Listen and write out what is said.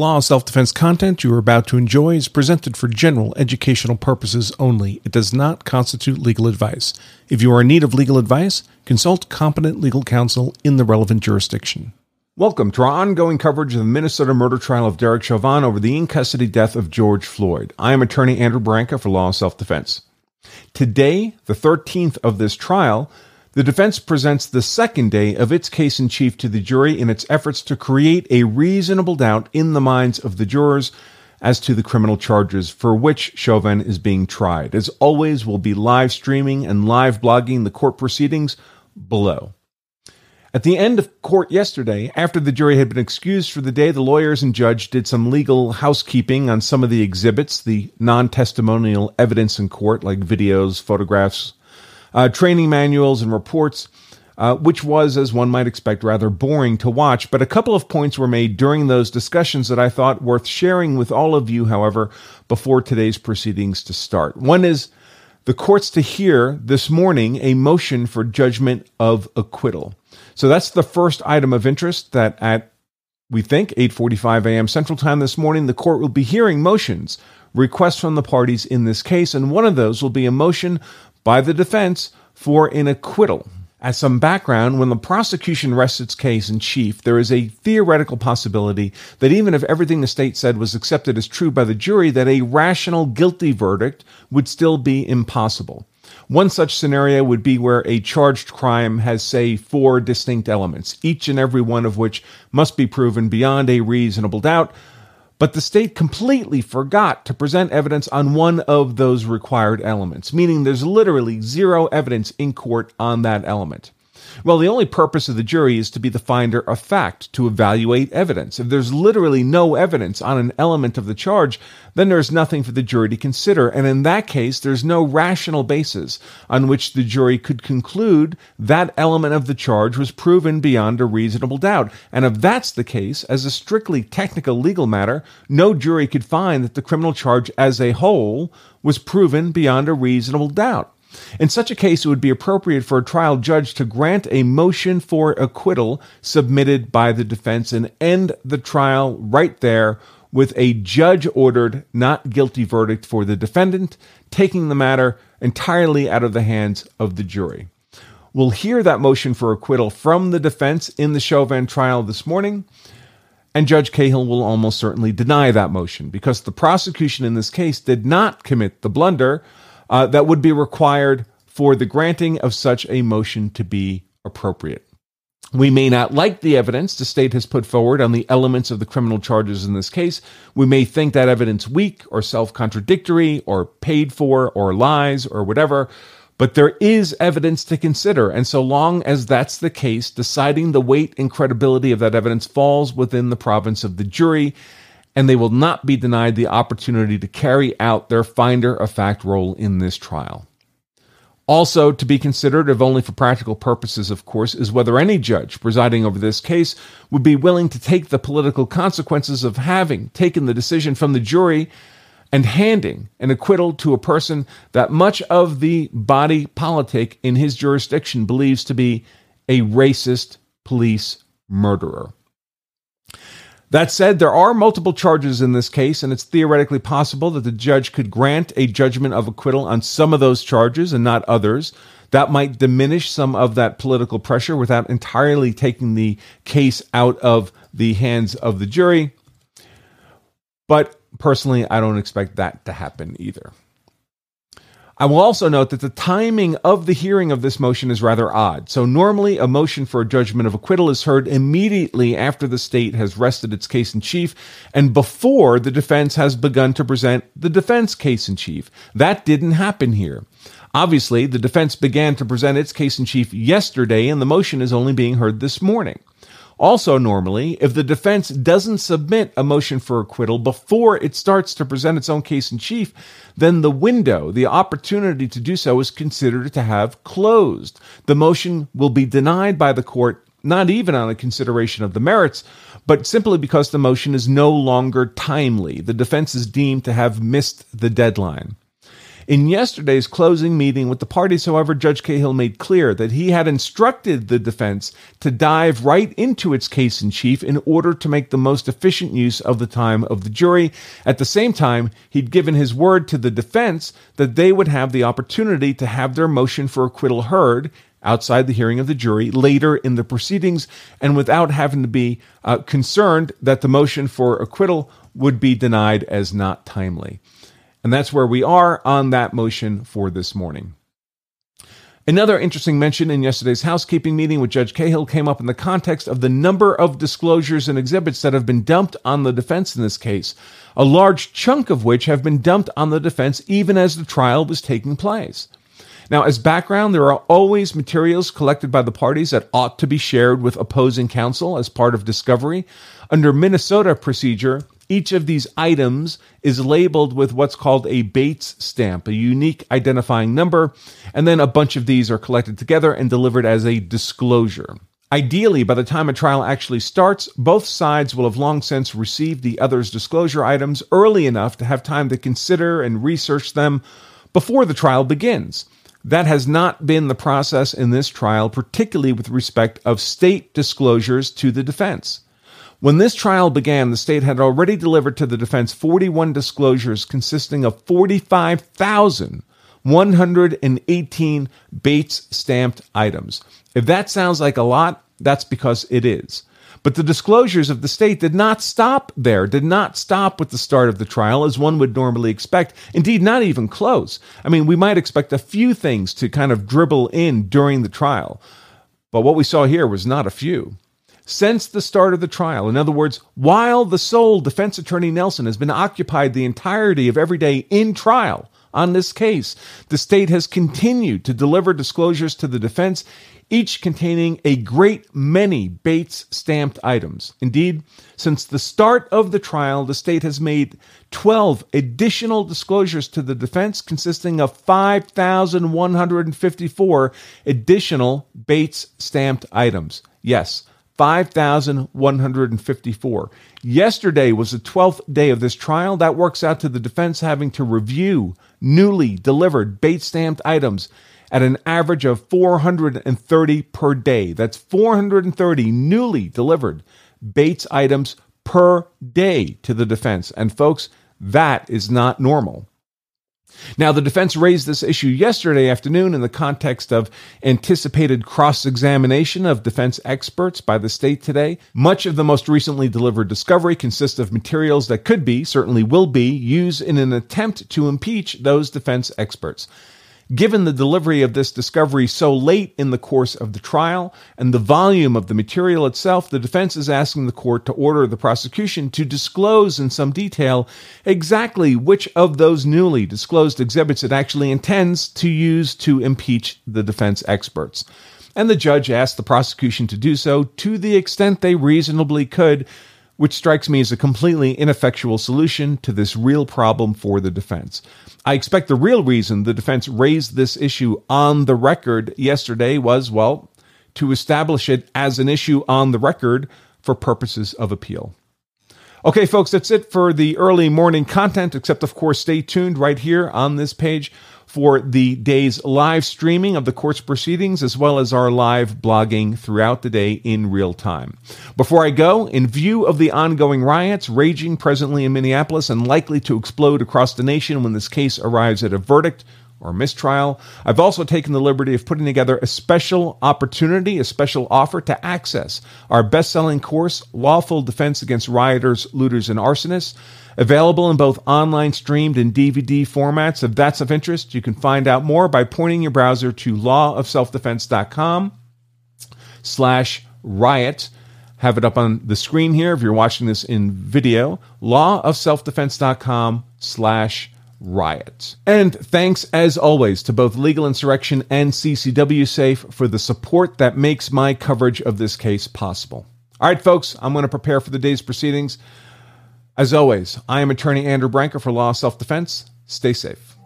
law of self defense content you are about to enjoy is presented for general educational purposes only. It does not constitute legal advice. If you are in need of legal advice, consult competent legal counsel in the relevant jurisdiction. Welcome to our ongoing coverage of the Minnesota murder trial of Derek Chauvin over the in custody death of George Floyd. I am attorney Andrew Branca for Law of Self Defense. Today, the 13th of this trial, the defense presents the second day of its case in chief to the jury in its efforts to create a reasonable doubt in the minds of the jurors as to the criminal charges for which Chauvin is being tried. As always, we'll be live streaming and live blogging the court proceedings below. At the end of court yesterday, after the jury had been excused for the day, the lawyers and judge did some legal housekeeping on some of the exhibits, the non testimonial evidence in court, like videos, photographs, uh, training manuals and reports, uh, which was, as one might expect, rather boring to watch. But a couple of points were made during those discussions that I thought worth sharing with all of you, however, before today's proceedings to start. One is the courts to hear this morning a motion for judgment of acquittal. So that's the first item of interest that at we think 8:45 a.m. Central Time this morning the court will be hearing motions requests from the parties in this case and one of those will be a motion by the defense for an acquittal. As some background, when the prosecution rests its case in chief, there is a theoretical possibility that even if everything the state said was accepted as true by the jury, that a rational guilty verdict would still be impossible. One such scenario would be where a charged crime has, say, four distinct elements, each and every one of which must be proven beyond a reasonable doubt, but the state completely forgot to present evidence on one of those required elements, meaning there's literally zero evidence in court on that element. Well, the only purpose of the jury is to be the finder of fact, to evaluate evidence. If there's literally no evidence on an element of the charge, then there's nothing for the jury to consider. And in that case, there's no rational basis on which the jury could conclude that element of the charge was proven beyond a reasonable doubt. And if that's the case, as a strictly technical legal matter, no jury could find that the criminal charge as a whole was proven beyond a reasonable doubt. In such a case, it would be appropriate for a trial judge to grant a motion for acquittal submitted by the defense and end the trial right there with a judge ordered not guilty verdict for the defendant, taking the matter entirely out of the hands of the jury. We'll hear that motion for acquittal from the defense in the Chauvin trial this morning. And Judge Cahill will almost certainly deny that motion because the prosecution in this case did not commit the blunder uh, that would be required for the granting of such a motion to be appropriate. We may not like the evidence the state has put forward on the elements of the criminal charges in this case. We may think that evidence weak or self contradictory or paid for or lies or whatever, but there is evidence to consider. And so long as that's the case, deciding the weight and credibility of that evidence falls within the province of the jury and they will not be denied the opportunity to carry out their finder of fact role in this trial. Also, to be considered, if only for practical purposes, of course, is whether any judge presiding over this case would be willing to take the political consequences of having taken the decision from the jury and handing an acquittal to a person that much of the body politic in his jurisdiction believes to be a racist police murderer. That said, there are multiple charges in this case, and it's theoretically possible that the judge could grant a judgment of acquittal on some of those charges and not others. That might diminish some of that political pressure without entirely taking the case out of the hands of the jury. But personally, I don't expect that to happen either. I will also note that the timing of the hearing of this motion is rather odd. So, normally, a motion for a judgment of acquittal is heard immediately after the state has rested its case in chief and before the defense has begun to present the defense case in chief. That didn't happen here. Obviously, the defense began to present its case in chief yesterday, and the motion is only being heard this morning. Also, normally, if the defense doesn't submit a motion for acquittal before it starts to present its own case in chief, then the window, the opportunity to do so, is considered to have closed. The motion will be denied by the court, not even on a consideration of the merits, but simply because the motion is no longer timely. The defense is deemed to have missed the deadline. In yesterday's closing meeting with the parties, however, Judge Cahill made clear that he had instructed the defense to dive right into its case in chief in order to make the most efficient use of the time of the jury. At the same time, he'd given his word to the defense that they would have the opportunity to have their motion for acquittal heard outside the hearing of the jury later in the proceedings and without having to be uh, concerned that the motion for acquittal would be denied as not timely. And that's where we are on that motion for this morning. Another interesting mention in yesterday's housekeeping meeting with Judge Cahill came up in the context of the number of disclosures and exhibits that have been dumped on the defense in this case, a large chunk of which have been dumped on the defense even as the trial was taking place. Now, as background, there are always materials collected by the parties that ought to be shared with opposing counsel as part of discovery. Under Minnesota procedure, each of these items is labeled with what's called a Bates stamp, a unique identifying number, and then a bunch of these are collected together and delivered as a disclosure. Ideally, by the time a trial actually starts, both sides will have long since received the other's disclosure items early enough to have time to consider and research them before the trial begins. That has not been the process in this trial, particularly with respect of state disclosures to the defense. When this trial began, the state had already delivered to the defense 41 disclosures consisting of 45,118 Bates stamped items. If that sounds like a lot, that's because it is. But the disclosures of the state did not stop there, did not stop with the start of the trial as one would normally expect. Indeed, not even close. I mean, we might expect a few things to kind of dribble in during the trial. But what we saw here was not a few since the start of the trial. In other words, while the sole defense attorney Nelson has been occupied the entirety of every day in trial on this case, the state has continued to deliver disclosures to the defense, each containing a great many Bates stamped items. Indeed, since the start of the trial, the state has made 12 additional disclosures to the defense, consisting of 5,154 additional Bates stamped items. Yes, 5,154. Yesterday was the 12th day of this trial. That works out to the defense having to review newly delivered Bates stamped items at an average of 430 per day. That's 430 newly delivered Bates items per day to the defense. And folks, that is not normal. Now, the defense raised this issue yesterday afternoon in the context of anticipated cross examination of defense experts by the state today. Much of the most recently delivered discovery consists of materials that could be, certainly will be, used in an attempt to impeach those defense experts. Given the delivery of this discovery so late in the course of the trial and the volume of the material itself, the defense is asking the court to order the prosecution to disclose in some detail exactly which of those newly disclosed exhibits it actually intends to use to impeach the defense experts. And the judge asked the prosecution to do so to the extent they reasonably could which strikes me as a completely ineffectual solution to this real problem for the defense. I expect the real reason the defense raised this issue on the record yesterday was, well, to establish it as an issue on the record for purposes of appeal. Okay, folks, that's it for the early morning content, except, of course, stay tuned right here on this page for the day's live streaming of the court's proceedings, as well as our live blogging throughout the day in real time. Before I go, in view of the ongoing riots raging presently in Minneapolis and likely to explode across the nation when this case arrives at a verdict, or mistrial. I've also taken the liberty of putting together a special opportunity, a special offer to access our best selling course, Lawful Defense Against Rioters, Looters, and Arsonists. Available in both online streamed and DVD formats. If that's of interest, you can find out more by pointing your browser to lawofselfdefense.com slash riot. Have it up on the screen here if you're watching this in video. lawofselfdefense.com slash riot. And thanks as always to both Legal Insurrection and CCW Safe for the support that makes my coverage of this case possible. All right, folks, I'm going to prepare for the day's proceedings. As always, I am attorney Andrew Branca for Law Self Defense. Stay safe.